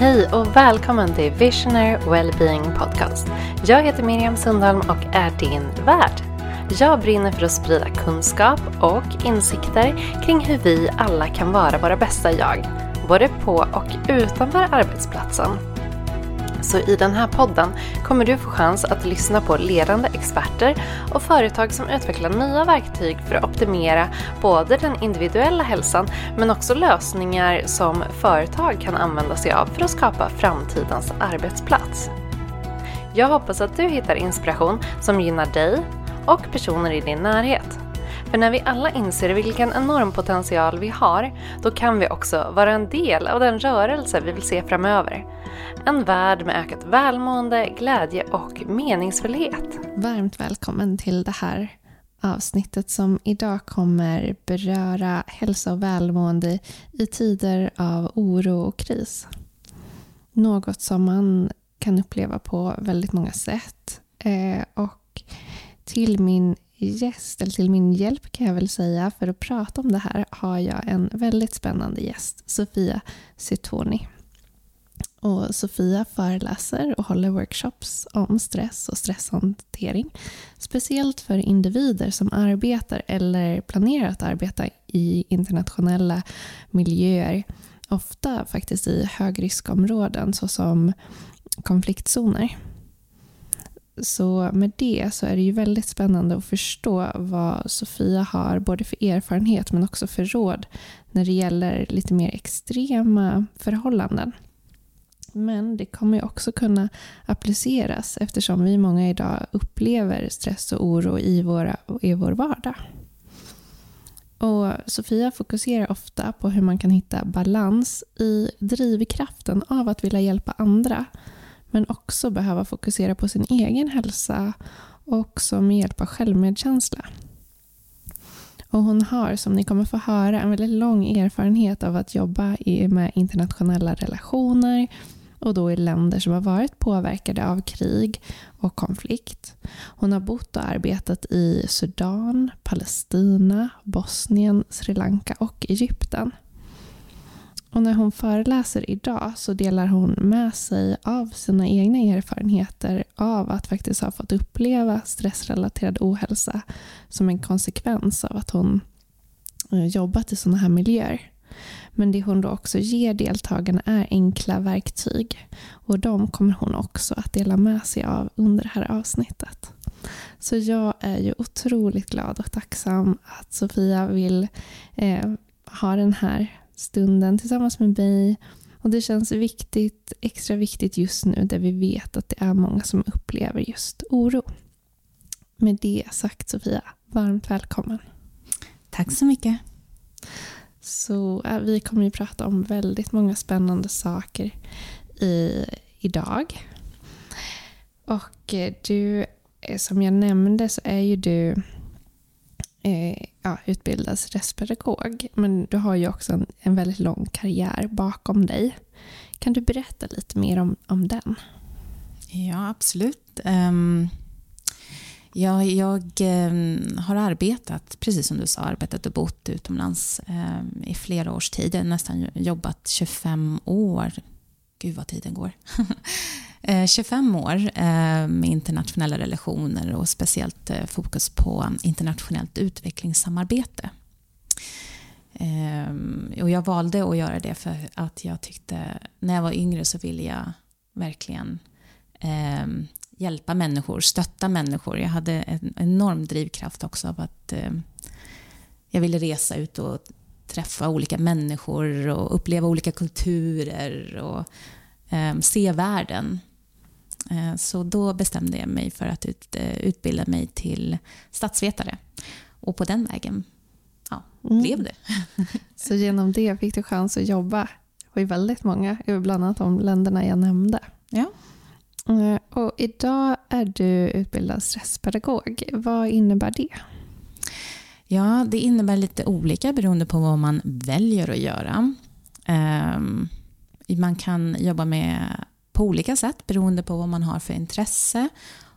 Hej och välkommen till Visioner Wellbeing Podcast. Jag heter Miriam Sundholm och är din värd. Jag brinner för att sprida kunskap och insikter kring hur vi alla kan vara våra bästa jag, både på och utanför arbetsplatsen. Så i den här podden kommer du få chans att lyssna på ledande experter och företag som utvecklar nya verktyg för att optimera både den individuella hälsan men också lösningar som företag kan använda sig av för att skapa framtidens arbetsplats. Jag hoppas att du hittar inspiration som gynnar dig och personer i din närhet. För när vi alla inser vilken enorm potential vi har, då kan vi också vara en del av den rörelse vi vill se framöver. En värld med ökat välmående, glädje och meningsfullhet. Varmt välkommen till det här avsnittet som idag kommer beröra hälsa och välmående i tider av oro och kris. Något som man kan uppleva på väldigt många sätt. Eh, och till min gäst, eller till min hjälp kan jag väl säga, för att prata om det här har jag en väldigt spännande gäst, Sofia Sitoni. Och Sofia föreläser och håller workshops om stress och stresshantering. Speciellt för individer som arbetar eller planerar att arbeta i internationella miljöer. Ofta faktiskt i högriskområden såsom konfliktzoner. Så med det så är det ju väldigt spännande att förstå vad Sofia har både för erfarenhet men också för råd när det gäller lite mer extrema förhållanden. Men det kommer också kunna appliceras eftersom vi många idag upplever stress och oro i, våra, i vår vardag. Och Sofia fokuserar ofta på hur man kan hitta balans i drivkraften av att vilja hjälpa andra men också behöva fokusera på sin egen hälsa och också med hjälp av självmedkänsla. Och hon har, som ni kommer få höra, en väldigt lång erfarenhet av att jobba med internationella relationer och då i länder som har varit påverkade av krig och konflikt. Hon har bott och arbetat i Sudan, Palestina, Bosnien, Sri Lanka och Egypten. Och när hon föreläser idag så delar hon med sig av sina egna erfarenheter av att faktiskt ha fått uppleva stressrelaterad ohälsa som en konsekvens av att hon eh, jobbat i sådana här miljöer. Men det hon då också ger deltagarna är enkla verktyg. Och de kommer hon också att dela med sig av under det här avsnittet. Så jag är ju otroligt glad och tacksam att Sofia vill eh, ha den här stunden tillsammans med mig. Och det känns viktigt, extra viktigt just nu där vi vet att det är många som upplever just oro. Med det sagt Sofia, varmt välkommen. Tack så mycket. Så äh, vi kommer ju prata om väldigt många spännande saker i, idag. Och eh, du, eh, som jag nämnde så är ju du eh, ja, utbildad stresspedagog. Men du har ju också en, en, väldigt lång karriär bakom dig. Kan du berätta lite mer om, om den? Ja, absolut. Um, ja, jag ehm, har arbetat, precis som du sa, arbetat och bott utomlands ehm, i flera års tid. Jag har nästan jobbat 25 år. Gud vad tiden går. Eh, 25 år eh, med internationella relationer och speciellt eh, fokus på internationellt utvecklingssamarbete. Ehm, och jag valde att göra det för att jag tyckte, när jag var yngre så ville jag verkligen hjälpa människor, stötta människor. Jag hade en enorm drivkraft också av att jag ville resa ut och träffa olika människor och uppleva olika kulturer och se världen. Eh, så då bestämde jag mig för att ut, eh, utbilda mig till statsvetare. Och på den vägen ja, mm. blev det. Så genom det fick du chans att jobba i väldigt många, bland annat de länderna jag nämnde. Ja. Eh, och idag är du utbildad stresspedagog. Vad innebär det? Ja, det innebär lite olika beroende på vad man väljer att göra. Ehm, man kan jobba med på olika sätt beroende på vad man har för intresse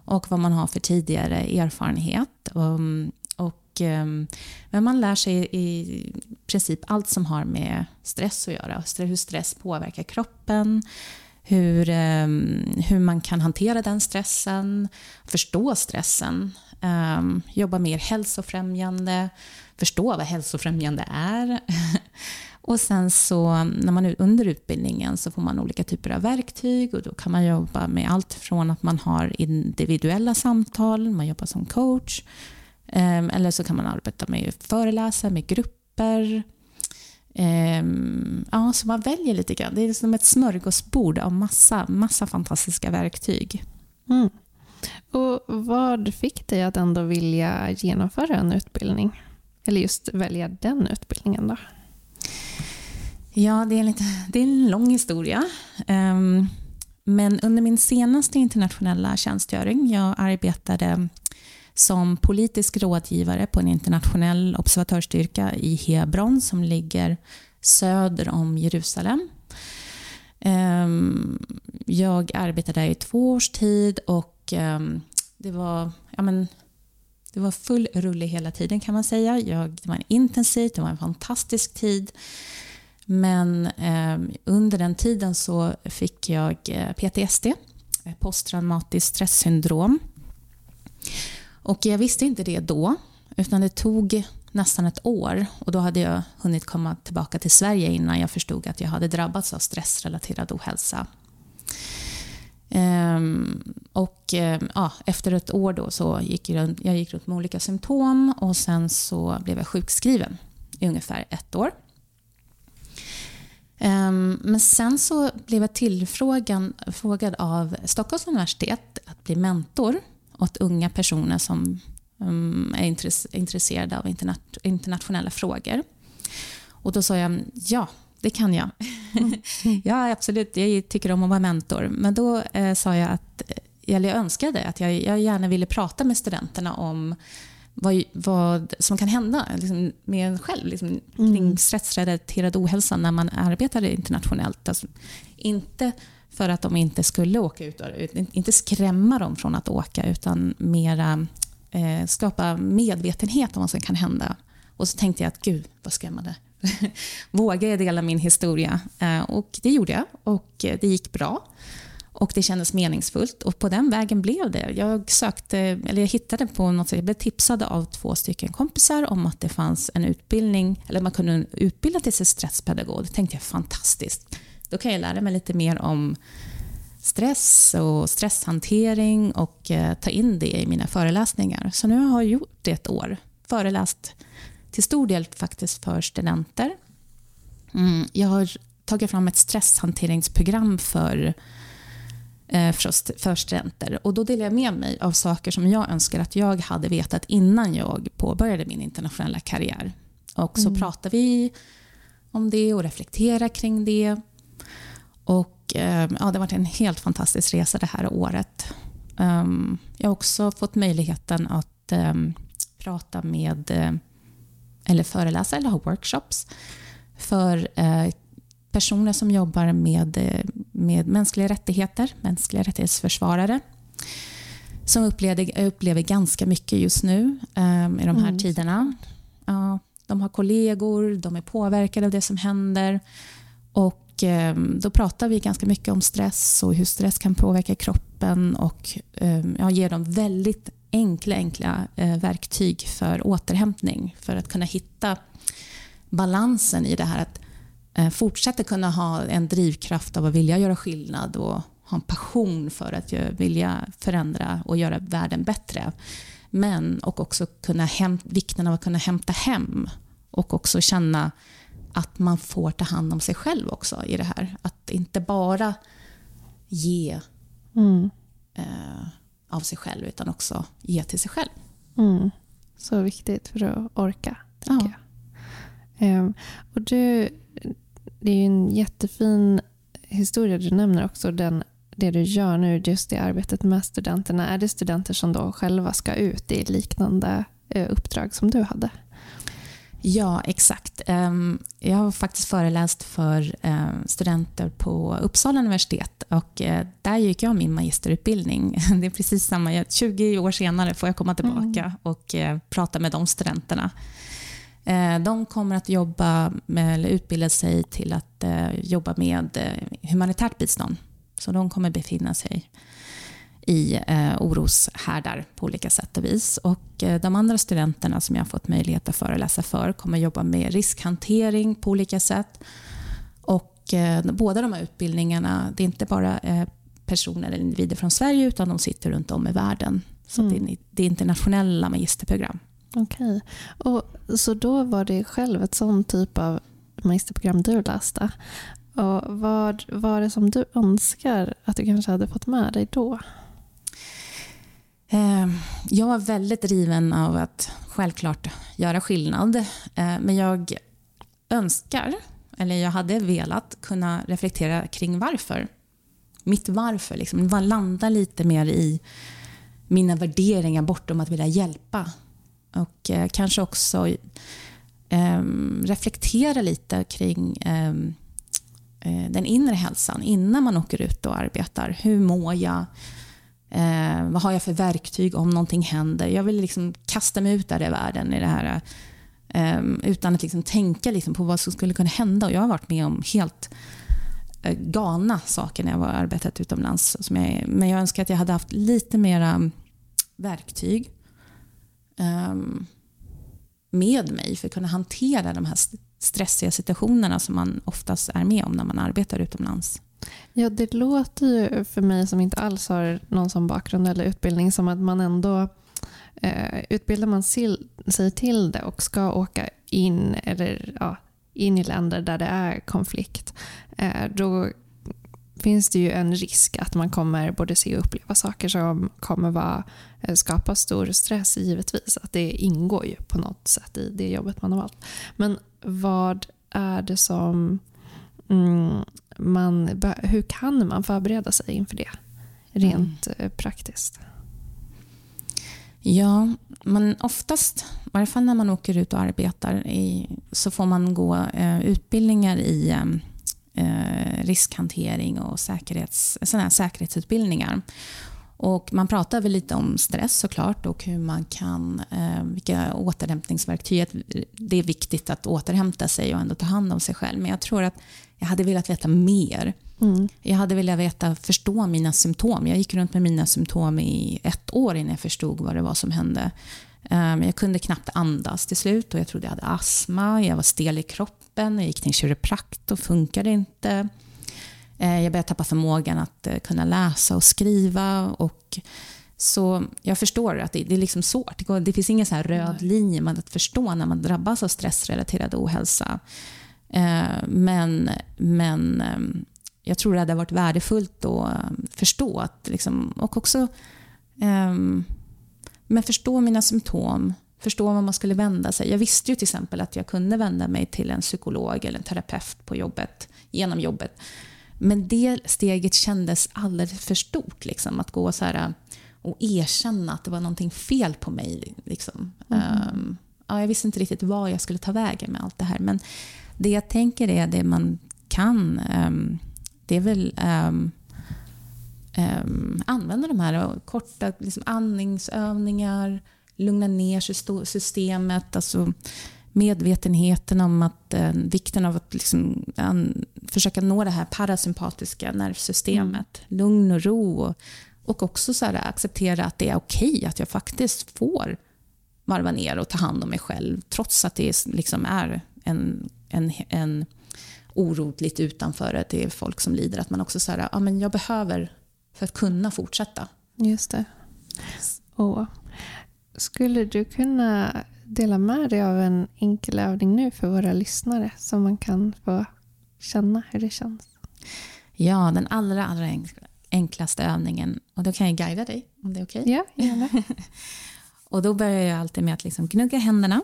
och vad man har för tidigare erfarenhet. Ehm, och, ehm, men man lär sig i princip allt som har med stress att göra. Hur stress påverkar kroppen, hur, ehm, hur man kan hantera den stressen, förstå stressen, ehm, jobba mer hälsofrämjande, förstå vad hälsofrämjande är. och sen så när man är under utbildningen så får man olika typer av verktyg och då kan man jobba med allt från att man har individuella samtal, man jobbar som coach, ehm, eller så kan man arbeta med föreläsa, med grupper, Um, ja, så man väljer lite grann. Det är som ett smörgåsbord av massa, massa fantastiska verktyg. Mm. Och Vad fick dig att ändå vilja genomföra en utbildning? Eller just välja den utbildningen då? Ja, det är, lite, det är en lång historia. Um, men under min senaste internationella tjänstgöring, jag arbetade som politisk rådgivare på en internationell observatörsstyrka i Hebron som ligger söder om Jerusalem. Ehm, jag arbetade där i två års tid och ehm, det var, ja men, det var full rulle hela tiden kan man säga. Jag, det var en intensiv, det var en fantastisk tid. Men eh, under den tiden så fick jag eh, PTSD, posttraumatiskt stresssyndrom. Och jag visste inte det då, utan det tog nästan ett år och då hade jag hunnit komma tillbaka till Sverige innan jag förstod att jag hade drabbats av stressrelaterad ohälsa. Ehm, och ehm, ja, efter ett år då så gick jag, jag gick runt med olika symptom och sen så blev jag sjukskriven i ungefär ett år. Ehm, men sen så blev jag tillfrågad av Stockholms universitet att bli mentor åt unga personer som um, är intresserade av internationella frågor. Och då sa jag ja, det kan jag. Mm. ja, absolut, jag tycker om att vara mentor. Men då eh, sa jag att eller jag önskade att jag, jag gärna ville prata med studenterna om vad, vad som kan hända liksom, med en själv liksom, mm. kring stressrelaterad ohälsa när man arbetar internationellt. Alltså, inte för att de inte skulle åka ut, inte skrämma dem från att åka utan mera eh, skapa medvetenhet om vad som kan hända. Och så tänkte jag att gud vad skrämmande. Vågar jag dela min historia? Eh, och det gjorde jag och det gick bra. Och det kändes meningsfullt och på den vägen blev det. Jag sökte, eller jag hittade på något sätt, jag blev tipsad av två stycken kompisar om att det fanns en utbildning, eller man kunde utbilda till sig stresspedagog. Det tänkte jag fantastiskt. Då kan jag lära mig lite mer om stress och stresshantering och eh, ta in det i mina föreläsningar. Så nu har jag gjort det ett år. Föreläst till stor del faktiskt för studenter. Mm, jag har tagit fram ett stresshanteringsprogram för, eh, för studenter. Och då delar jag med mig av saker som jag önskar att jag hade vetat innan jag påbörjade min internationella karriär. Och så mm. pratar vi om det och reflekterar kring det. Och eh, ja, det har varit en helt fantastisk resa det här året. Um, jag har också fått möjligheten att um, prata med, uh, eller föreläsa eller ha workshops för uh, personer som jobbar med, med mänskliga rättigheter, mänskliga rättighetsförsvarare som upplever, upplever ganska mycket just nu um, i de här mm. tiderna. de har kollegor, de är påverkade av det som händer och Eh, då pratar vi ganska mycket om stress och hur stress kan påverka kroppen och eh, jag ger dem väldigt enkla, enkla eh, verktyg för återhämtning för att kunna hitta balansen i det här att fortsätta kunna ha en drivkraft av att vilja göra skillnad och ha en passion för att vilja förändra och göra världen bättre. Men och också kunna vikten av att kunna hämta hem och också känna att man får ta hand om sig själv också i det här. Att inte bara ge mm. eh, av sig själv utan också ge till sig själv. Mm. Så viktigt för att orka, ja. Um, och du, det är en jättefin historia du nämner också. Den, det du gör nu, just det arbetet med studenterna. Är det studenter som då själva ska ut i liknande uh, uppdrag som du hade? Ja, exakt. Ehm, jag har faktiskt föreläst för ehm, studenter på Uppsala universitet och eh, där gick jag min magisterutbildning. Det är precis samma. 20 år senare får jag komma tillbaka mm. och eh, prata med de studenterna. Eh, de kommer att jobba med, eller utbilda sig till att jobba med humanitärt bistånd. Så de kommer befinna sig i eh, oroshärdar på olika sätt och vis. Och eh, de andra studenterna som jag har fått möjlighet att föreläsa för kommer jobba med riskhantering på olika sätt. Och eh, båda de här utbildningarna, det är inte bara eh, personer eller individer från Sverige utan de sitter runt om i världen. Så mm. det, är, det är internationella magisterprogram. Okej. Okay. Så då var det själv ett sånt typ av magisterprogram du läste. Och vad var det som du önskar att du kanske hade fått med dig då? Eh, jag var väldigt driven av att självklart göra skillnad. Eh, men jag önskar, eller jag hade velat kunna reflektera kring varför. Mitt varför. Liksom. Landa lite mer i mina värderingar bortom att vilja hjälpa. Och eh, kanske också ehm, reflektera lite kring ehm, den inre hälsan innan man åker ut och arbetar. Hur mår jag? Eh, vad har jag för verktyg om någonting händer? Jag vill liksom kasta mig ut där i världen i det här eh, utan att liksom tänka liksom på vad som skulle kunna hända. Och jag har varit med om helt eh, galna saker när jag har arbetat utomlands. Som jag, men jag önskar att jag hade haft lite mera verktyg ehm, med mig för att kunna hantera de här stressiga situationerna som man oftast är med om när man arbetar utomlands. Ja, det låter ju för mig som inte alls har någon sån bakgrund eller utbildning som att man ändå eh, utbildar man sig till det och ska åka in, eller, ja, in i länder där det är konflikt, eh, då finns det ju en risk att man kommer både se och uppleva saker som kommer vara, eh, skapa stor stress givetvis. Att det ingår ju på något sätt i det jobbet man har valt. Men vad är det som man, hur kan man förbereda sig inför det rent mm. Eh, praktiskt? Ja, men oftast, i varje fall när man åker ut och arbetar, i, så får man gå eh, utbildningar i eh, eh riskhantering och säkerhets, såna säkerhetsutbildningar. Och man pratar väl lite om stress såklart och hur man kan, eh, vilka återhämtningsverktyg. Det är viktigt att återhämta sig och ändå ta hand om sig själv. Men jag tror att jag hade velat veta mer. Mm. Jag hade velat veta, förstå mina symptom. Jag gick runt med mina symptom i ett år innan jag förstod vad det var som hände. Um, jag kunde knappt andas till slut och jag trodde jag hade astma. Jag var stel i kroppen. Jag gick till en kiropraktor, funkade inte. Uh, jag började tappa förmågan att uh, kunna läsa och skriva. Och så jag förstår att det, det är liksom svårt. Det, går, det finns ingen så röd linje man att förstå när man drabbas av stressrelaterad ohälsa. Eh, men, men ehm, jag tror det hade varit värdefullt att ehm, förstå att, liksom, och också ehm, men förstå mina symptom, förstå var man skulle vända sig. Jag visste ju till exempel att jag kunde vända mig till en psykolog eller en terapeut på jobbet, genom jobbet. Men det steget kändes alldeles för stort, liksom, att gå så här och erkänna att det var någonting fel på mig. Liksom. Mm. Um, ja, jag visste inte riktigt var jag skulle ta vägen med allt det här. Men det jag tänker är det man kan. Um, det är väl um, um, använda de här korta liksom andningsövningar, lugna ner systemet, alltså medvetenheten om att uh, vikten av att liksom, försöka nå det här parasympatiska nervsystemet, mm. lugn och ro och, också så här, acceptera att det är okej att jag faktiskt får varva ner och ta hand om mig själv trots att det liksom är en en, en oro lite utanför det till folk som lider. Att man också säger ja, men jag behöver för att kunna fortsätta. Just det. Och skulle du kunna dela med dig av en enkel övning nu för våra lyssnare så man kan få känna hur det känns? Ja, den allra, allra enklaste övningen. Och då kan jag guida dig om det är okej. Okay. Ja, gärna. och då börjar jag alltid med att liksom gnugga händerna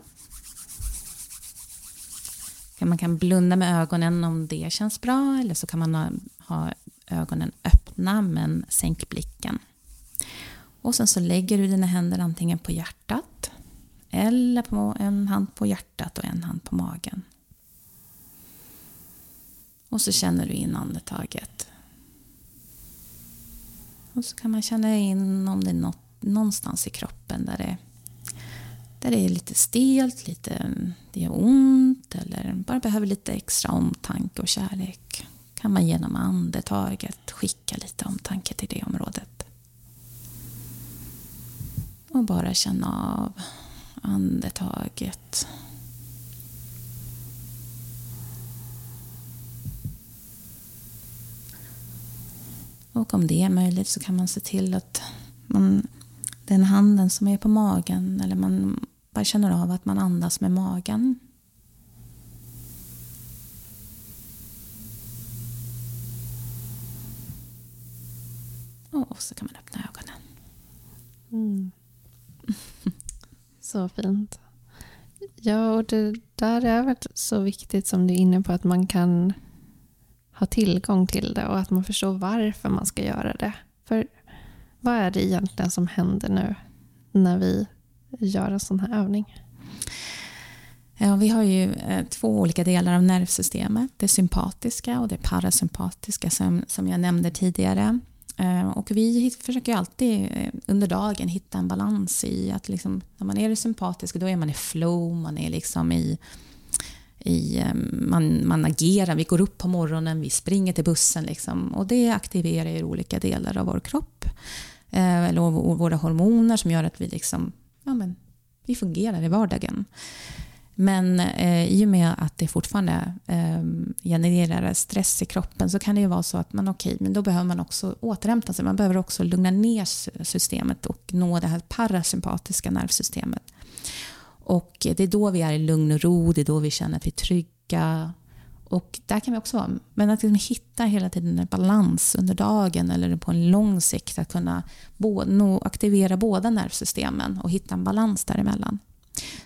man kan blunda med ögonen om det känns bra eller så kan man ha, ögonen öppna men sänk blicken. Och sen så lägger du dina händer antingen på hjärtat eller på en hand på hjärtat och en hand på magen. Och så känner du in andetaget. Och så kan man känna in om det är något, någonstans i kroppen där det där det är lite stelt, lite, det gör ont eller bara behöver lite extra omtanke och kärlek kan man genom andetaget skicka lite omtanke till det området. Och bara känna av andetaget. Och om det är möjligt så kan man se till att man, den handen som är på magen eller man bara känner av att man andas med magen. Och så kan man öppna ögonen. Mm. Så fint. Ja, och det där är väl så viktigt som du är inne på att man kan ha tillgång till det och att man förstår varför man ska göra det. För vad är det egentligen som händer nu när vi gör en sån här övning? Ja, vi har ju eh, två olika delar av nervsystemet. Det sympatiska och det parasympatiska som, som jag nämnde tidigare. Eh, och vi försöker alltid eh, under dagen hitta en balans i att liksom, när man är det sympatiska då är man i flow, man är liksom i, i ehm, man, man agerar, vi går upp på morgonen, vi springer till bussen liksom, och det aktiverar ju olika delar av vår kropp. Eh, eller våra hormoner som gör att vi liksom, ja men, vi fungerar i vardagen. Men eh, i och med att det fortfarande eh, genererar stress i kroppen så kan det ju vara så att man okej, okay, men då behöver man också återhämta sig. Man behöver också lugna ner systemet och nå det här parasympatiska nervsystemet. Och det är då vi är i lugn och ro, det är då vi känner att vi är trygga. Och där kan vi också vara. Men att liksom hitta hela tiden en balans under dagen eller på en lång sikt att kunna nå, aktivera båda nervsystemen och hitta en balans däremellan.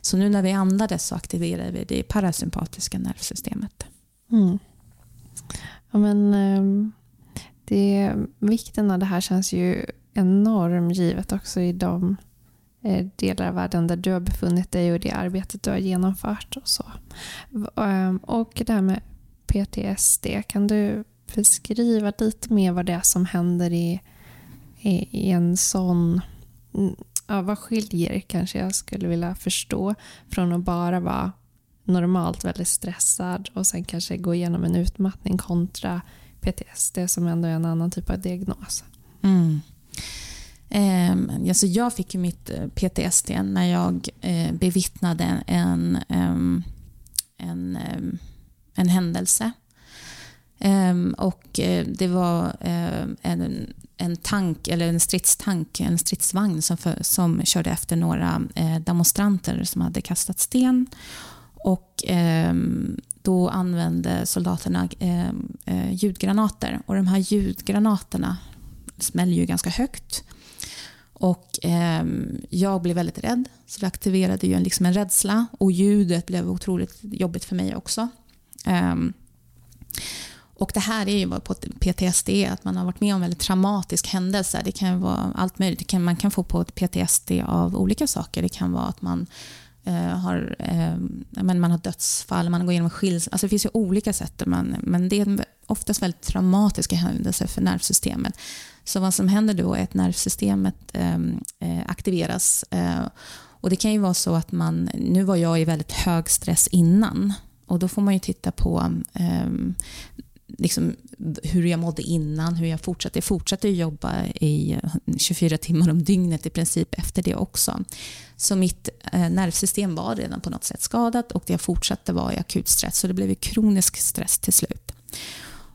Så nu när vi andades så aktiverar vi det parasympatiska nervsystemet. Mm. Ja, men, ehm, det, vikten av det här känns ju enorm givet också i de eh, delar av världen där du har befunnit dig och det arbetet du har genomfört. Och så. Ehm, och det här med PTSD, kan du beskriva lite mer vad det är som händer i, i en sån ja, vad skiljer kanske jag skulle vilja förstå från att bara vara normalt väldigt stressad och sen kanske gå igenom en utmattning kontra PTSD som ändå är en annan typ av diagnos. Mm. Eh, alltså jag fick ju mitt eh, PTSD när jag eh, bevittnade en, ehm, en, en, en händelse. Ehm, eh, och det var en en tank, eller en stridstank, en stridsvagn som, för, som körde efter några eh, demonstranter som hade kastat sten. Och eh, då använde soldaterna ehm, eh, ljudgranater. Och de här ljudgranaterna smäller ju ganska högt. Och eh, jag blev väldigt rädd, så det aktiverade ju en, liksom en rädsla. Och ljudet blev otroligt jobbigt för mig också. Eh, och det här är ju på PTSD, att man har varit med om en väldigt traumatisk händelse. Det kan vara allt möjligt. Kan, man kan få på PTSD av olika saker. Det kan vara att man eh, har, eh, men man har dödsfall, man går igenom skilsmässa. Alltså det finns ju olika sätt. Man, men det är oftast väldigt traumatiska händelser för nervsystemet. Så vad som händer då är att nervsystemet ehm, eh, aktiveras. Eh, och det kan ju vara så att man... Nu var jag i väldigt hög stress innan. Och då får man ju titta på ehm, liksom, hur jag mådde innan, hur jag fortsatte. Jag fortsatte jobba i eh, 24 timmar om dygnet i princip efter det också. Så mitt eh, nervsystem var redan på något sätt skadat och jag fortsatte vara i akut stress. Så det blev kronisk stress till slut.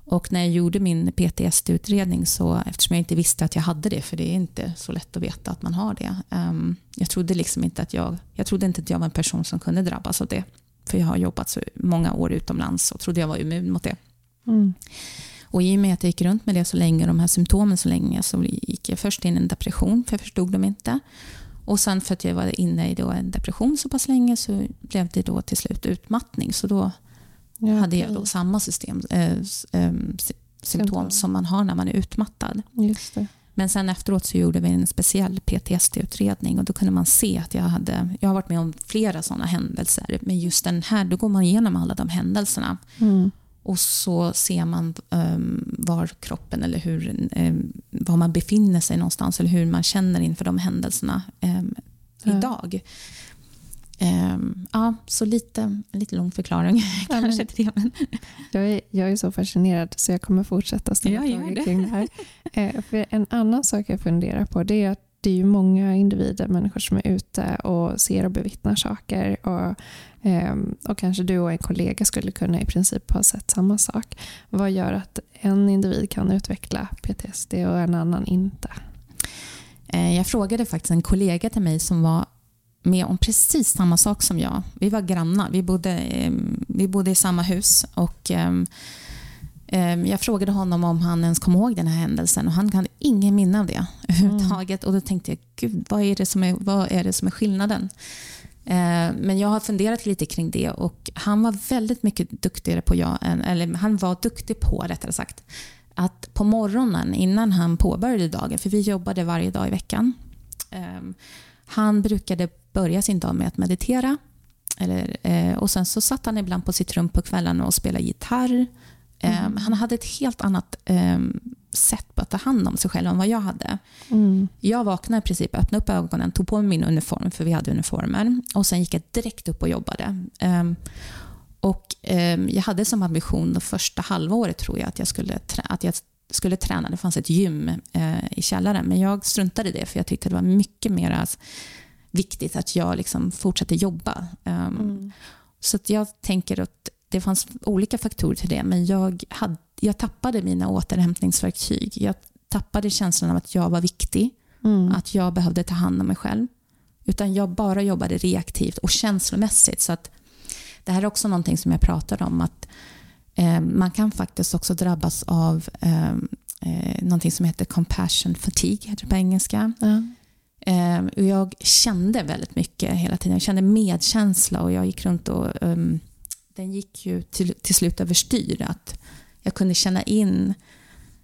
Och när jag gjorde min PTSD-utredning, så, eftersom jag inte visste att jag hade det, för det är inte så lätt att veta att man har det. Um, jag, trodde liksom inte att jag, jag trodde inte att jag var en person som kunde drabbas av det. För jag har jobbat så många år utomlands och trodde jag var immun mot det. Mm. Och I och med att jag gick runt med det så länge, de här symptomen så länge, så gick jag först in i en depression, för jag förstod dem inte. Och sen för att jag var inne i då en depression så pass länge så blev det då till slut utmattning. Så då ja, hade jag då samma system, äh, äh, symptom som man har när man är utmattad. Men sen efteråt så gjorde vi en speciell PTSD-utredning och då kunde man se att jag hade, jag har varit med om flera sådana händelser, men just den här, då går man igenom alla de händelserna. Mm. Och så ser man um, var kroppen eller hur, um, var man befinner sig någonstans eller hur man känner inför de händelserna um, ja. idag. Ja, så lite, lite lång förklaring ja, kanske till det. Men. Jag, är, jag är så fascinerad så jag kommer fortsätta ställa frågor kring det här. Eh, för en annan sak jag funderar på det är att det är ju många individer, människor som är ute och ser och bevittnar saker. Och, ehm, och kanske du och en kollega skulle kunna i princip ha sett samma sak. Vad gör att en individ kan utveckla PTSD och en annan inte? Eh, jag frågade faktiskt en kollega till mig som var med om precis samma sak som jag. Vi var grannar, vi bodde, ehm, vi bodde i samma hus. och ehm, jag frågade honom om han ens kom ihåg den här händelsen och han hade ingen minne av det överhuvudtaget. Mm. Och då tänkte jag, gud, vad är det som är, vad är, det som är skillnaden? Men jag har funderat lite kring det och han var väldigt mycket duktigare på jag, eller han var duktig på rättare sagt, att på morgonen innan han påbörjade dagen, för vi jobbade varje dag i veckan, han brukade börja sin dag med att meditera. Eller, eh, och sen så satt han ibland på sitt rum på kvällarna och spelade gitarr. Eh, mm. Han hade ett helt annat eh, sätt på att ta hand om sig själv än vad jag hade. Mm. Jag vaknade i princip, öppnade upp ögonen, tog på mig min uniform, för vi hade uniformer. Och sen gick jag direkt upp och jobbade. Ehm, och ehm, jag hade som ambition det första halvåret tror jag att jag skulle, att jag skulle träna. Det fanns ett gym eh, i källaren, men jag struntade i det för jag tyckte det var mycket mer viktigt att jag liksom fortsatte jobba. Mm. Så jag tänker att det fanns olika faktorer till det, men jag, hade, jag tappade mina återhämtningsverktyg. Jag tappade känslan av att jag var viktig, mm. att jag behövde ta hand om mig själv. Utan jag bara jobbade reaktivt och känslomässigt. Så att det här är också någonting som jag pratar om, att eh, man kan faktiskt också drabbas av eh, eh, någonting som heter compassion fatigue, heter det på engelska. Mm. Eh, och jag kände väldigt mycket hela tiden. Jag kände medkänsla och jag gick runt och um, den gick ju till, till slut överstyr. Att jag kunde känna in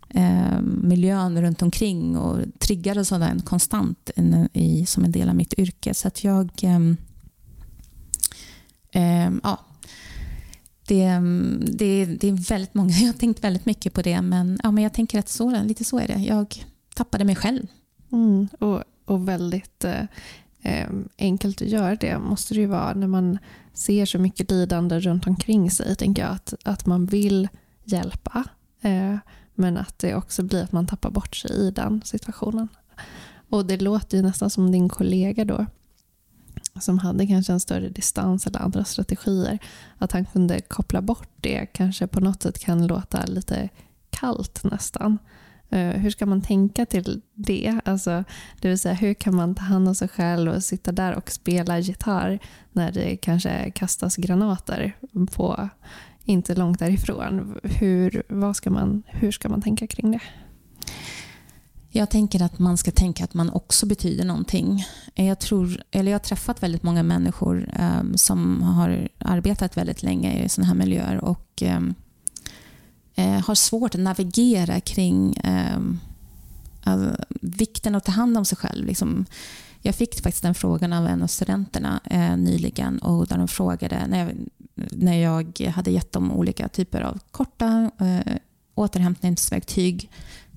eh, miljön runt omkring och triggades av den konstant in, i, som en del av mitt yrke. Så att jag... Eh, eh, ja, det, ehm, det, det är väldigt många, jag har tänkt väldigt mycket på det men, ja, men jag tänker att så, lite så är det. Jag tappade mig själv. Mm, och och väldigt eh, Ehm, enkelt att göra det måste det ju vara när man ser så mycket lidande runt omkring sig. tänker jag att, att man vill hjälpa eh, men att det också blir att man tappar bort sig i den situationen. Och det låter ju nästan som din kollega då som hade kanske en större distans eller andra strategier. Att han kunde koppla bort det kanske på något sätt kan låta lite kallt nästan. Eh, hur ska man tänka till det? Alltså, det vill säga, hur kan man ta hand om sig själv och sitta där och spela gitarr när det kanske kastas granater på inte långt därifrån? Hur, vad ska man, hur ska man tänka kring det? Jag tänker att man ska tänka att man också betyder någonting. Jag, tror, eller jag har träffat väldigt många människor um, som har arbetat väldigt länge i sådana här miljöer och um, eh, har svårt att navigera kring eh, alltså, vikten av att ta hand om sig själv. Liksom, jag fick faktiskt den frågan av en av studenterna eh, nyligen och där de frågade när jag, när jag hade gett dem olika typer av korta eh, återhämtningsverktyg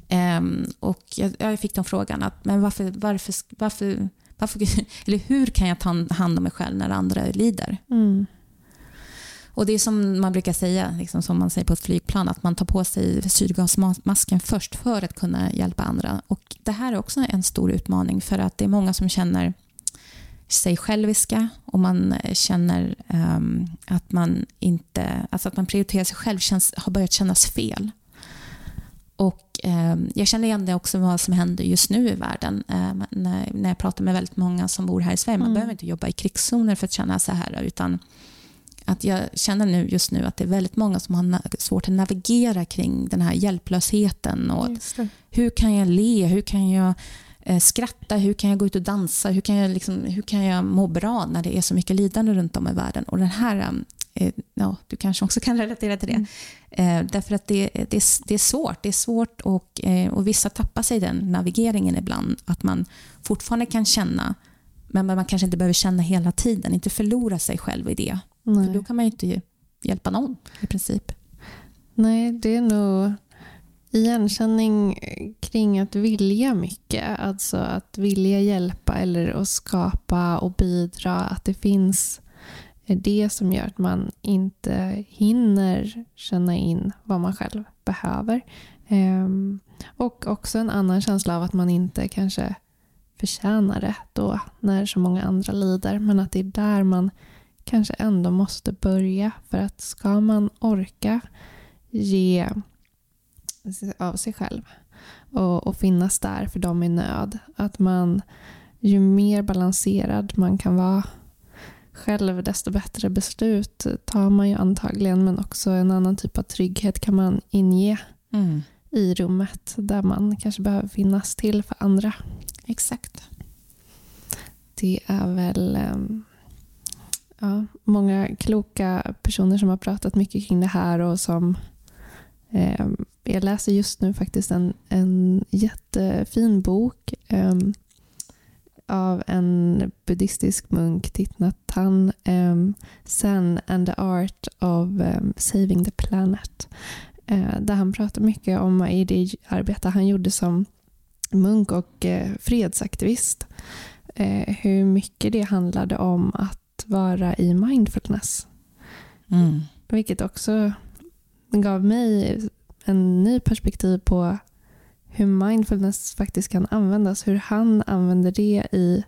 eh, och jag, jag, fick den frågan att men varför, varför, varför, varför eller hur kan jag ta hand om mig själv när andra lider? Mm. Och Det är som man brukar säga, liksom som man säger på ett flygplan, att man tar på sig syrgasmasken först för att kunna hjälpa andra. Och Det här är också en stor utmaning för att det är många som känner sig själviska och man känner um, att man inte, alltså att man prioriterar sig själv känns, har börjat kännas fel. Och um, Jag känner igen det också vad som händer just nu i världen um, när, när jag pratar med väldigt många som bor här i Sverige. Man mm. behöver inte jobba i krigszoner för att känna så här utan att jag känner nu just nu att det är väldigt många som har svårt att navigera kring den här hjälplösheten. Och hur kan jag le? Hur kan jag eh, skratta? Hur kan jag gå ut och dansa? Hur kan jag, liksom, hur kan jag må bra när det är så mycket lidande runt om i världen? Och den här, eh, ja, du kanske också kan relatera till det. Mm. Eh, därför att det, det, det, är svårt. Det är svårt och, eh, och vissa tappar sig i den navigeringen ibland. Att man fortfarande kan känna men man kanske inte behöver känna hela tiden, inte förlora sig själv i det. Nej. För då kan man ju inte hjälpa någon i princip. Nej, det är nog igenkänning kring att vilja mycket. Alltså att vilja hjälpa eller att skapa och bidra. Att det finns det som gör att man inte hinner känna in vad man själv behöver. Ehm, och också en annan känsla av att man inte kanske förtjänar det då när så många andra lider. Men att det är där man kanske ändå måste börja. För att ska man orka ge av sig själv och, och finnas där för dem i nöd. Att man, ju mer balanserad man kan vara själv, desto bättre beslut tar man ju antagligen. Men också en annan typ av trygghet kan man inge mm. i rummet där man kanske behöver finnas till för andra. Exakt. Det är väl um, ja, många kloka personer som har pratat mycket kring det här och som eh, jag läser just nu faktiskt en, en jättefin bok eh, av en buddhistisk munk, Thich Nhat Hanh, um, Zen and the Art of um, Saving the Planet. Uh, där han pratar mycket om i det arbete han gjorde som munk och uh, fredsaktivist. Uh, hur mycket det handlade om att vara i mindfulness. Mm. Vilket också gav mig en ny perspektiv på hur mindfulness faktiskt kan användas. Hur han använder det i,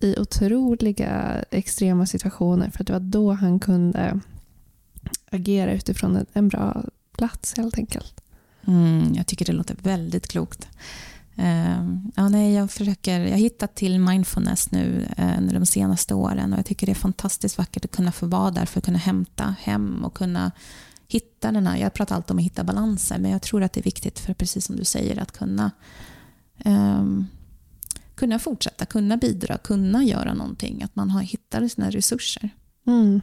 i otroliga extrema situationer. För att det var då han kunde agera utifrån en bra plats helt enkelt. Mm, jag tycker det låter väldigt klokt. Uh, ja, nej, jag, försöker, jag har hittat till mindfulness nu uh, under de senaste åren och jag tycker det är fantastiskt vackert att kunna få vara där för att kunna hämta hem och kunna hitta den här, jag pratar alltid om att hitta balanser men jag tror att det är viktigt för precis som du säger att kunna um, kunna fortsätta, kunna bidra, kunna göra någonting. Att man har hittat sina resurser. Mm.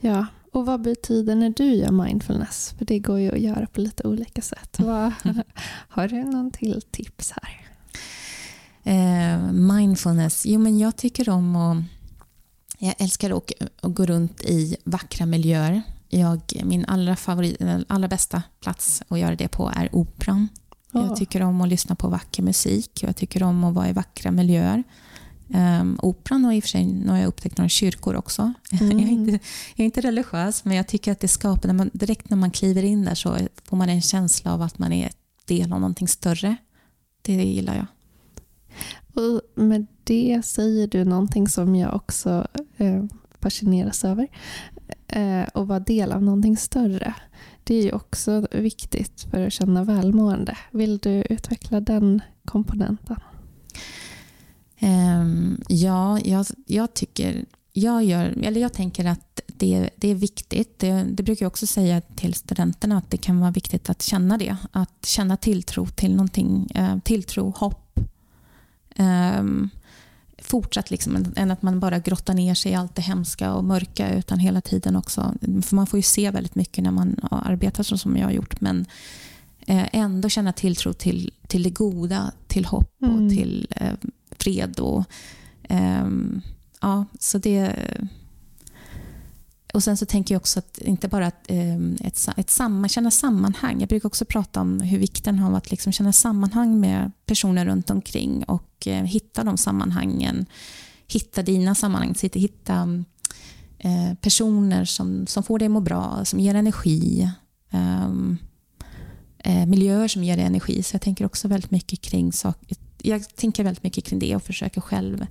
Ja, och vad betyder när du gör mindfulness? För det går ju att göra på lite olika sätt. Vad, har du någon till tips här? Eh, mindfulness? Jo, men jag tycker om att... Jag älskar att, att gå runt i vackra miljöer. Jag, min allra, favorit, allra bästa plats att göra det på är operan. Oh. Jag tycker om att lyssna på vacker musik. Jag tycker om att vara i vackra miljöer. Um, operan och i och för sig, nu har jag upptäckt några kyrkor också. Mm. jag, är inte, jag är inte religiös, men jag tycker att det skapar, när man, direkt när man kliver in där så får man en känsla av att man är del av någonting större. Det gillar jag. Och med det säger du någonting som jag också eh, fascineras över. Eh, och vara del av någonting större. Det är ju också viktigt för att känna välmående. Vill du utveckla den komponenten? Um, ja, jag, jag, tycker... Jag, gör, eller jag tänker att det, det är viktigt. Det, det, brukar jag också säga till studenterna att det kan vara viktigt att känna det. Att känna tilltro till någonting. Uh, tilltro, hopp. Um, fortsatt liksom, än att man bara grottar ner sig i allt det hemska och mörka utan hela tiden också. För man får ju se väldigt mycket när man arbetar så som jag har gjort. Men eh, ändå känna tilltro till, till det goda, till hopp och mm. till eh, fred. Och, um, ja, så det... Och sen så tänker jag också att inte bara att, um, ett, ett samma, känna sammanhang. Jag brukar också prata om hur vikten av att liksom känna sammanhang med personer runt omkring och uh, hitta de sammanhangen. Hitta dina sammanhang, hitta uh, personer som, som får dig att må bra, som ger energi. Um, miljöer som ger dig energi. Så jag tänker också väldigt mycket kring saker jag tänker väldigt mycket kring det och försöker själv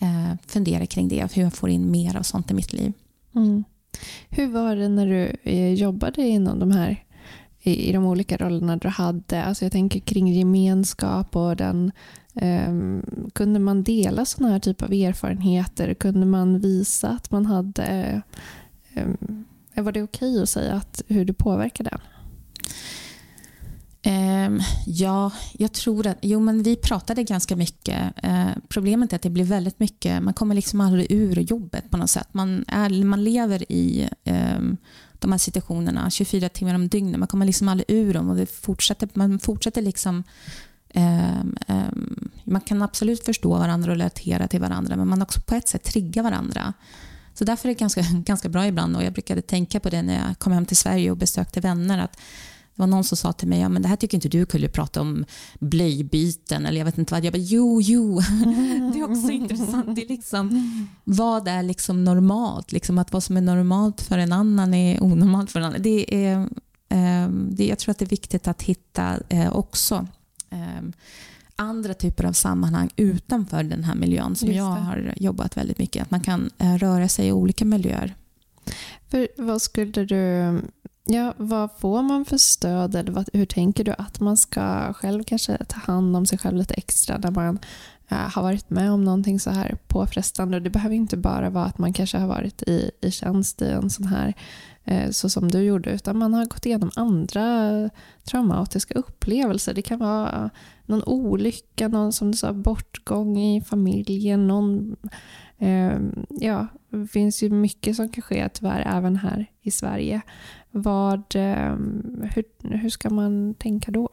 eh, fundera kring det. Hur jag får in mer av sånt i mitt liv. Mm. Hur var det när du eh, jobbade inom de här i, i de olika rollerna du hade? Alltså jag tänker kring gemenskap och den Um, kunde man dela sådana här typer av erfarenheter? Kunde man visa att man hade... Um, var det okej okay att säga att, hur du påverkade den? Eh, ja, jag tror att... Jo, men vi pratade ganska mycket. Eh, problemet är att det blir väldigt mycket... Man kommer liksom aldrig ur jobbet på något sätt. Man, är, man lever i eh, de här situationerna 24 timmar om dygnet. Man kommer liksom aldrig ur dem och det fortsätter, man fortsätter liksom... Ehm, ehm, man kan absolut förstå varandra och relatera till varandra men man också på ett sätt triggar varandra. Så därför är det ganska, ganska bra ibland och jag brukade tänka på det när jag kom hem till Sverige och besökte vänner att var någon som sa till mig, ja, men det här tycker inte du kunde prata om blöjbyten eller jag vet inte vad. Jag bara, jo, jo. det är också intressant. Det är liksom, vad är liksom normalt? Liksom att vad som är normalt för en annan är onormalt för en annan. Det är, eh, det, jag tror att det är viktigt att hitta eh, också eh, andra typer av sammanhang utanför den här miljön som jag har jobbat väldigt mycket. Att man kan eh, röra sig i olika miljöer. För vad skulle du... Ja, vad får man för stöd eller vad, hur tänker du att man ska själv kanske ta hand om sig själv lite extra när man äh, har varit med om någonting så här påfrestande? det behöver inte bara vara att man kanske har varit i, i tjänst i en sån här eh, så som du gjorde, utan man har gått igenom andra traumatiska upplevelser. Det kan vara någon olycka, någon som du sa, bortgång i familjen, någon... Eh, ja, det finns ju mycket som kan ske tyvärr även här i Sverige. Vad, eh, hur, hur ska man tänka då?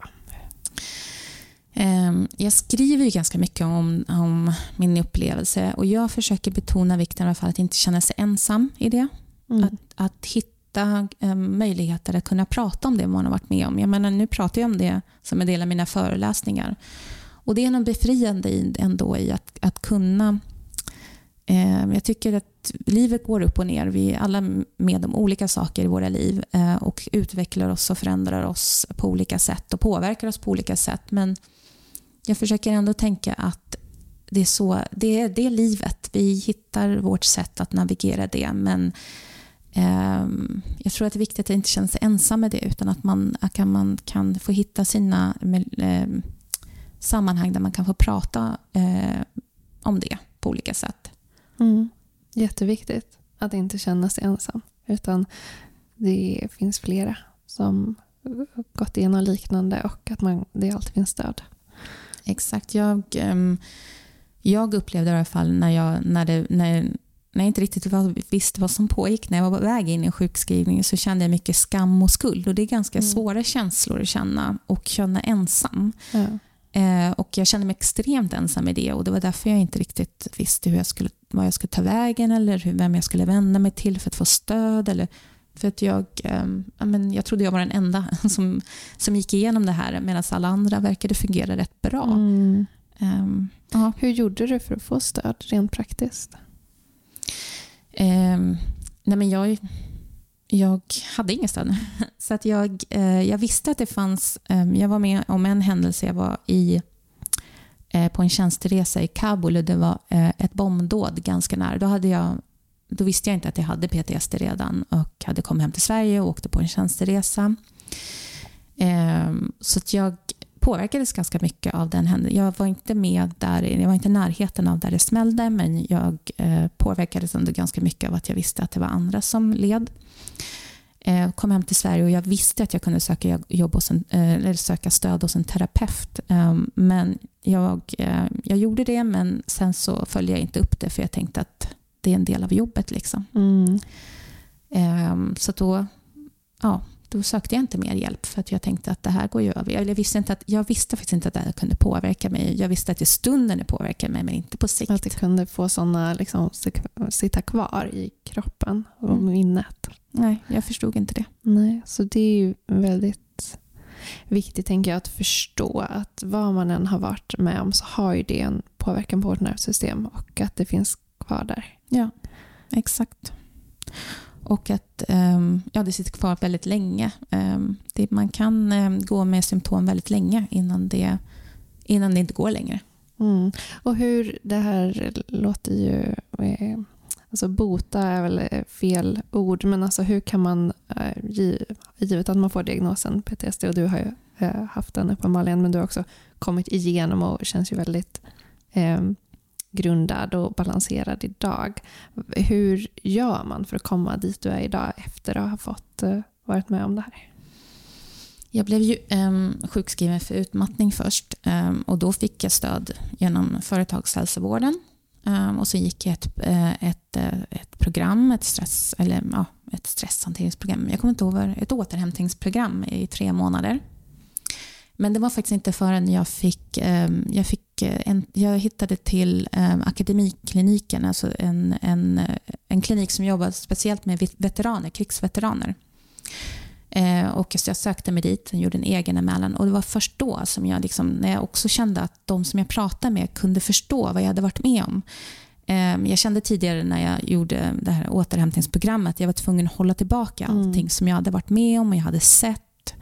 Ehm, jag skriver ju ganska mycket om, om min upplevelse och jag försöker betona vikten av att inte känna sig ensam i det. Mm. Att, att hitta möjligheter att kunna prata om det man har varit med om. Jag menar, nu pratar jag om det som en del av mina föreläsningar. Och Det är något befriande ändå i att, att kunna... Eh, jag tycker att livet går upp och ner. Vi är alla med om olika saker i våra liv eh, och utvecklar oss och förändrar oss på olika sätt och påverkar oss på olika sätt. Men jag försöker ändå tänka att det är, så, det är, det är livet. Vi hittar vårt sätt att navigera det. Men ehm, jag tror att det är viktigt att inte känna sig ensam med det utan att man, att man kan få hitta sina ehm, sammanhang där man kan få prata eh, om det på olika sätt. Mm. Jätteviktigt att inte känna sig ensam utan det finns flera som gått igenom liknande och att man, det alltid finns stöd. Exakt. Jag, ehm, jag upplevde i alla fall när, jag, när, det, när när jag inte riktigt visste vad som pågick, när jag var på väg in i sjukskrivning så kände jag mycket skam och skuld. Och Det är ganska mm. svåra känslor att känna och känna ensam. Ja. Eh, och Jag kände mig extremt ensam i det och det var därför jag inte riktigt visste hur jag skulle, vad jag skulle ta vägen eller hur, vem jag skulle vända mig till för att få stöd. Eller, för att jag, eh, men jag trodde jag var den enda som, som gick igenom det här medan alla andra verkade fungera rätt bra. Mm. Eh, hur gjorde du för att få stöd rent praktiskt? Eh, nej men jag, jag hade inget stöd. Så att jag, eh, jag visste att det fanns... Eh, jag var med om en händelse. Jag var i, eh, på en tjänsteresa i Kabul och det var eh, ett bombdåd ganska nära. Då, hade jag, då visste jag inte att jag hade PTSD redan och hade kommit hem till Sverige och åkte på en tjänsteresa. Ehm, så att jag påverkades ganska mycket av den händelsen. Jag var inte med där, jag var inte i närheten av där det smällde, men jag påverkades ändå ganska mycket av att jag visste att det var andra som led. Eh, kom hem till Sverige och jag visste att jag kunde söka, jobb hos en, eh, eller söka stöd hos en terapeut. Eh, men jag, eh, jag gjorde det, men sen så följde jag inte upp det för jag tänkte att det är en del av jobbet. Liksom. Mm. Eh, så då, ja, då sökte jag inte mer hjälp för att jag tänkte att det här går ju över. Jag visste, inte att, jag visste faktiskt inte att det här kunde påverka mig. Jag visste att i stunden det påverkade mig men inte på sikt. Att det kunde få sådana, liksom, sitta kvar i kroppen och mm. minnet. Nej, jag förstod inte det. Nej, så det är ju väldigt viktigt tänker jag att förstå att vad man än har varit med om så har ju det en påverkan på vårt nervsystem och att det finns kvar där. Ja, exakt. Och att ehm, ja, det sitter kvar väldigt länge. Ehm, det, man kan ehm, gå med symptom väldigt länge innan det, innan det inte går längre. Mm. Och hur, det här låter ju... Eh, alltså bota är väl eh, fel ord, men alltså hur kan man, eh, givet att man får diagnosen PTSD, och du har ju eh, haft den uppenbarligen, men du har också kommit igenom och känns ju väldigt grundad och balanserad idag. Hur gör man för att komma dit du är idag efter att ha fått eh, varit med om det här? Jag blev ju um, sjukskriven för utmattning först um, och då fick jag stöd genom företagshälsovården. Um, och så gick jag ett, eh, ett, eh, ett program, ett, stress, eller, ja, ett stresshanteringsprogram. Jag kommer inte ihåg, ett återhämtningsprogram i tre månader. Men det var faktiskt inte förrän jag fick, jag fick en, jag hittade till ehm, Akademikliniken, alltså en, en, en klinik som jobbar speciellt med veteraner, krigsveteraner. Eh, och jag sökte mig dit och gjorde en egen anmälan. Och det var först då som jag, liksom, när jag också kände att de som jag pratade med kunde förstå vad jag hade varit med om. Eh, jag kände tidigare när jag gjorde det här återhämtningsprogrammet jag var tvungen att hålla tillbaka mm. allting som jag hade varit med om och jag hade sett.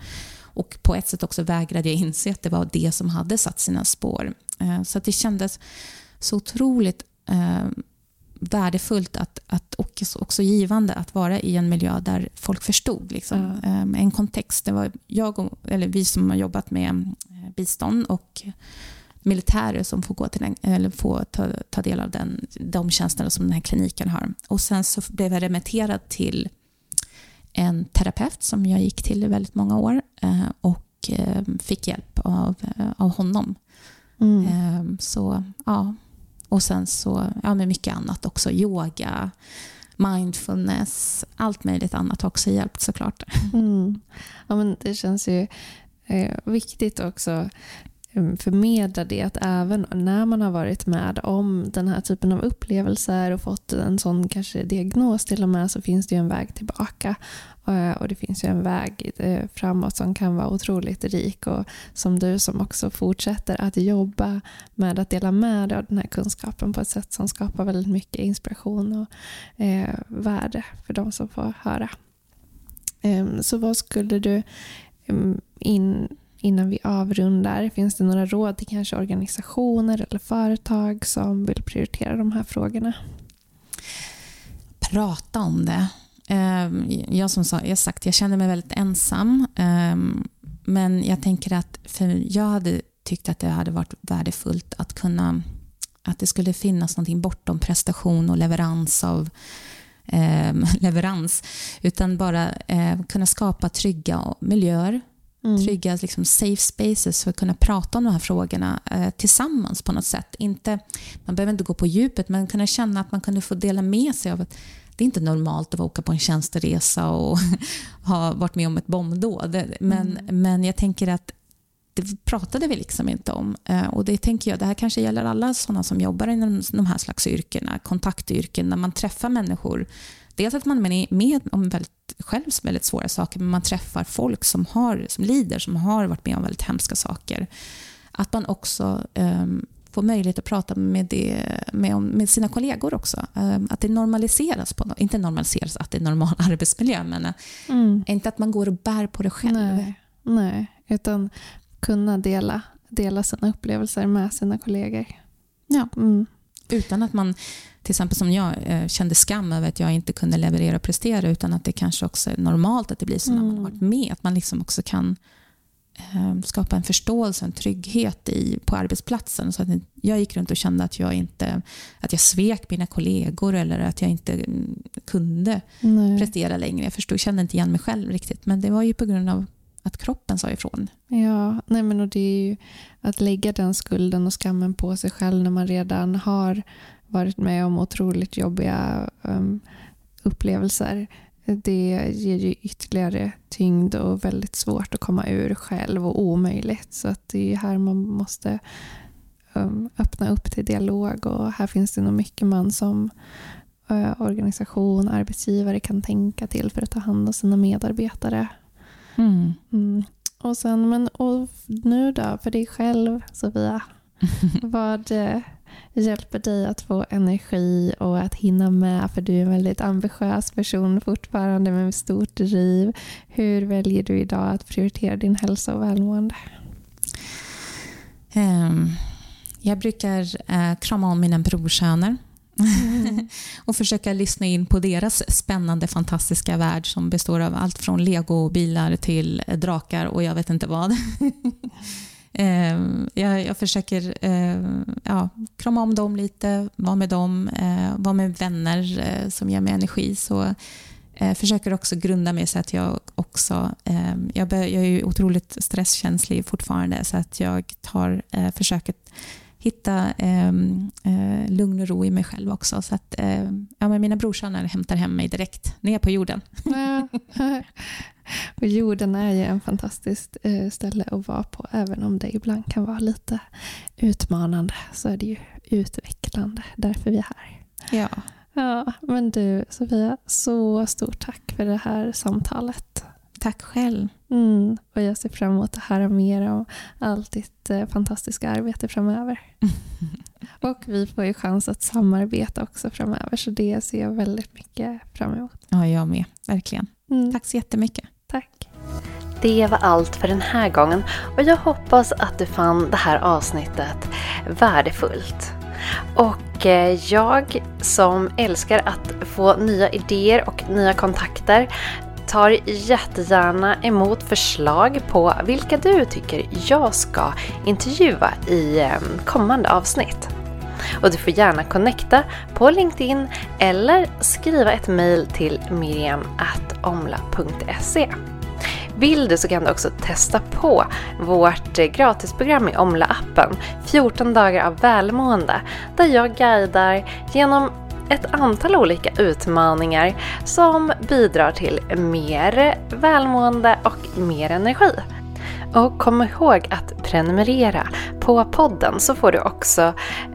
Och på ett sätt också vägrade jag inse att det var det som hade satt sina spår. Eh, så det kändes så otroligt eh, värdefullt att, att, och också givande att vara i en miljö där folk förstod liksom, mm. en kontext. Det var jag och, eller vi som har jobbat med bistånd och militärer som får, gå till den, eller får ta, ta del av den, de tjänsterna som den här kliniken har. Och Sen så blev jag remitterad till en terapeut som jag gick till i väldigt många år eh, och fick hjälp av, av honom. Mm. Så ja, och sen så, ja men mycket annat också. Yoga, mindfulness, allt möjligt annat har också hjälpt såklart. Mm. Ja, men det känns ju eh, viktigt också Ehm, förmedla det att även när man har varit med om den här typen av upplevelser och fått en sån kanske diagnos till och med så finns det ju en väg tillbaka. Eh, och det finns ju en väg eh, framåt som kan vara otroligt rik och som du som också fortsätter att jobba med att dela med dig av den här kunskapen på ett sätt som skapar väldigt mycket inspiration och eh, värde för de som får höra. Ehm, så vad skulle du ehm, in, innan vi avrundar, finns det några råd till kanske organisationer eller företag som vill prioritera de här frågorna? Prata om det ehm, jag som sa, jag sagt, jag känner mig väldigt ensam. Ehm, men jag tänker att för jag hade tyckt att det hade varit värdefullt att kunna att det skulle finnas någonting bortom prestation och leverans av eh, leverans, utan bara eh, kunna skapa trygga miljöer, mm. trygga liksom, safe spaces för att kunna prata om de här frågorna eh, tillsammans på något sätt. Inte, man behöver inte gå på djupet, men kunna känna att man kunde få dela med sig av att det är inte normalt att åka på en tjänsteresa och ha varit med om ett bombdåd. Men, mm. men jag tänker att det pratade vi liksom inte om. Eh, och det tänker jag, det här kanske gäller alla sådana som jobbar inom de här slags yrkena, kontaktyrken, när man träffar människor. Dels att man är med om väldigt, själv väldigt svåra saker, men man träffar folk som, har, som lider, som har varit med om väldigt hemska saker. Att man också um, få möjlighet att prata med, det, med, med sina kollegor också. Ehm, att det normaliseras, på, inte normaliseras att det är normal arbetsmiljö, men mm. inte att man går och bär på det själv. Nej, nej utan kunna dela, dela sina upplevelser med sina kollegor. Ja. Mm. Utan att man, till exempel som jag, eh, kände skam över att jag inte kunde leverera och prestera, utan att det kanske också är normalt att det blir så när man har mm. varit med. Att man liksom också kan Ehm, skapa en förståelse och en trygghet i, på arbetsplatsen. Så att jag gick runt och kände att jag inte att jag svek mina kollegor eller att jag inte mm, kunde nej. prestera längre. Jag förstod, kände inte igen mig själv riktigt. Men det var ju på grund av att kroppen sa ifrån. Ja, nej men och det är ju att lägga den skulden och skammen på sig själv när man redan har varit med om otroligt jobbiga um, upplevelser det ger ju ytterligare tyngd och väldigt svårt att komma ur själv och omöjligt. Så att det är här man måste um, öppna upp till dialog och här finns det nog mycket man som uh, organisation, arbetsgivare kan tänka till för att ta hand om sina medarbetare. Mm. Mm. Och sen, men och nu då, för dig själv Sofia? vad, eh, hjälper dig att få energi och att hinna med för du är en väldigt ambitiös person fortfarande med stort driv. Hur väljer du idag att prioritera din hälsa och välmående? Um, jag brukar uh, krama om mina brorsöner. och försöka lyssna in på deras spännande, fantastiska värld som består av allt från legobilar till drakar och jag vet inte vad. Ehm, jag, jag, försöker ehm, ja, krama om dem lite, vara med dem, eh, vara med vänner eh, som ger mig energi. Så eh, försöker också grunda mig så att jag också... Ehm, jag, jag, är ju otroligt stresskänslig fortfarande så att jag tar, försöket hitta eh, eh, lugn och ro i mig själv också. Så att, eh, ja, men mina brorsöner hämtar hem mig direkt ner på jorden. Och jorden är ju en fantastiskt eh, ställe att vara på. Även om det ibland kan vara lite utmanande så är det ju utvecklande. Därför vi är här. Ja. Ja, men du Sofia, så stort tack för det här samtalet. Tack själv. Mm, och jag ser fram emot att höra mer om allt ditt eh, fantastiska arbete framöver. och vi får ju chans att samarbeta också framöver så det ser jag väldigt mycket fram emot. Ja, jag med. Verkligen. Mm, Tack så jättemycket. tack. Det var allt för den här gången och jag hoppas att du fann det här avsnittet värdefullt. Och eh, jag som älskar att få nya idéer och nya kontakter tar jättegärna emot förslag på vilka du tycker jag ska intervjua i eh, kommande avsnitt. Och du får gärna connecta på LinkedIn eller skriva ett mejl till miriam.omla.se. Vill du så kan du också testa på vårt eh, gratisprogram i Omla-appen 14 dagar av välmående där jag guidar genom ett antal olika utmaningar som bidrar till mer välmående och mer energi. Och kom ihåg att prenumerera på podden så får du också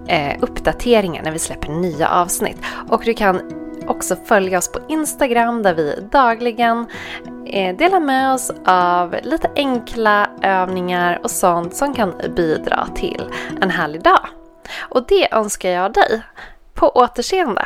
eh, uppdateringar när vi släpper nya avsnitt. Och du kan också följa oss på Instagram där vi dagligen eh, delar med oss av lite enkla övningar och sånt som kan bidra till en härlig dag. Och det önskar jag dig. På återseende!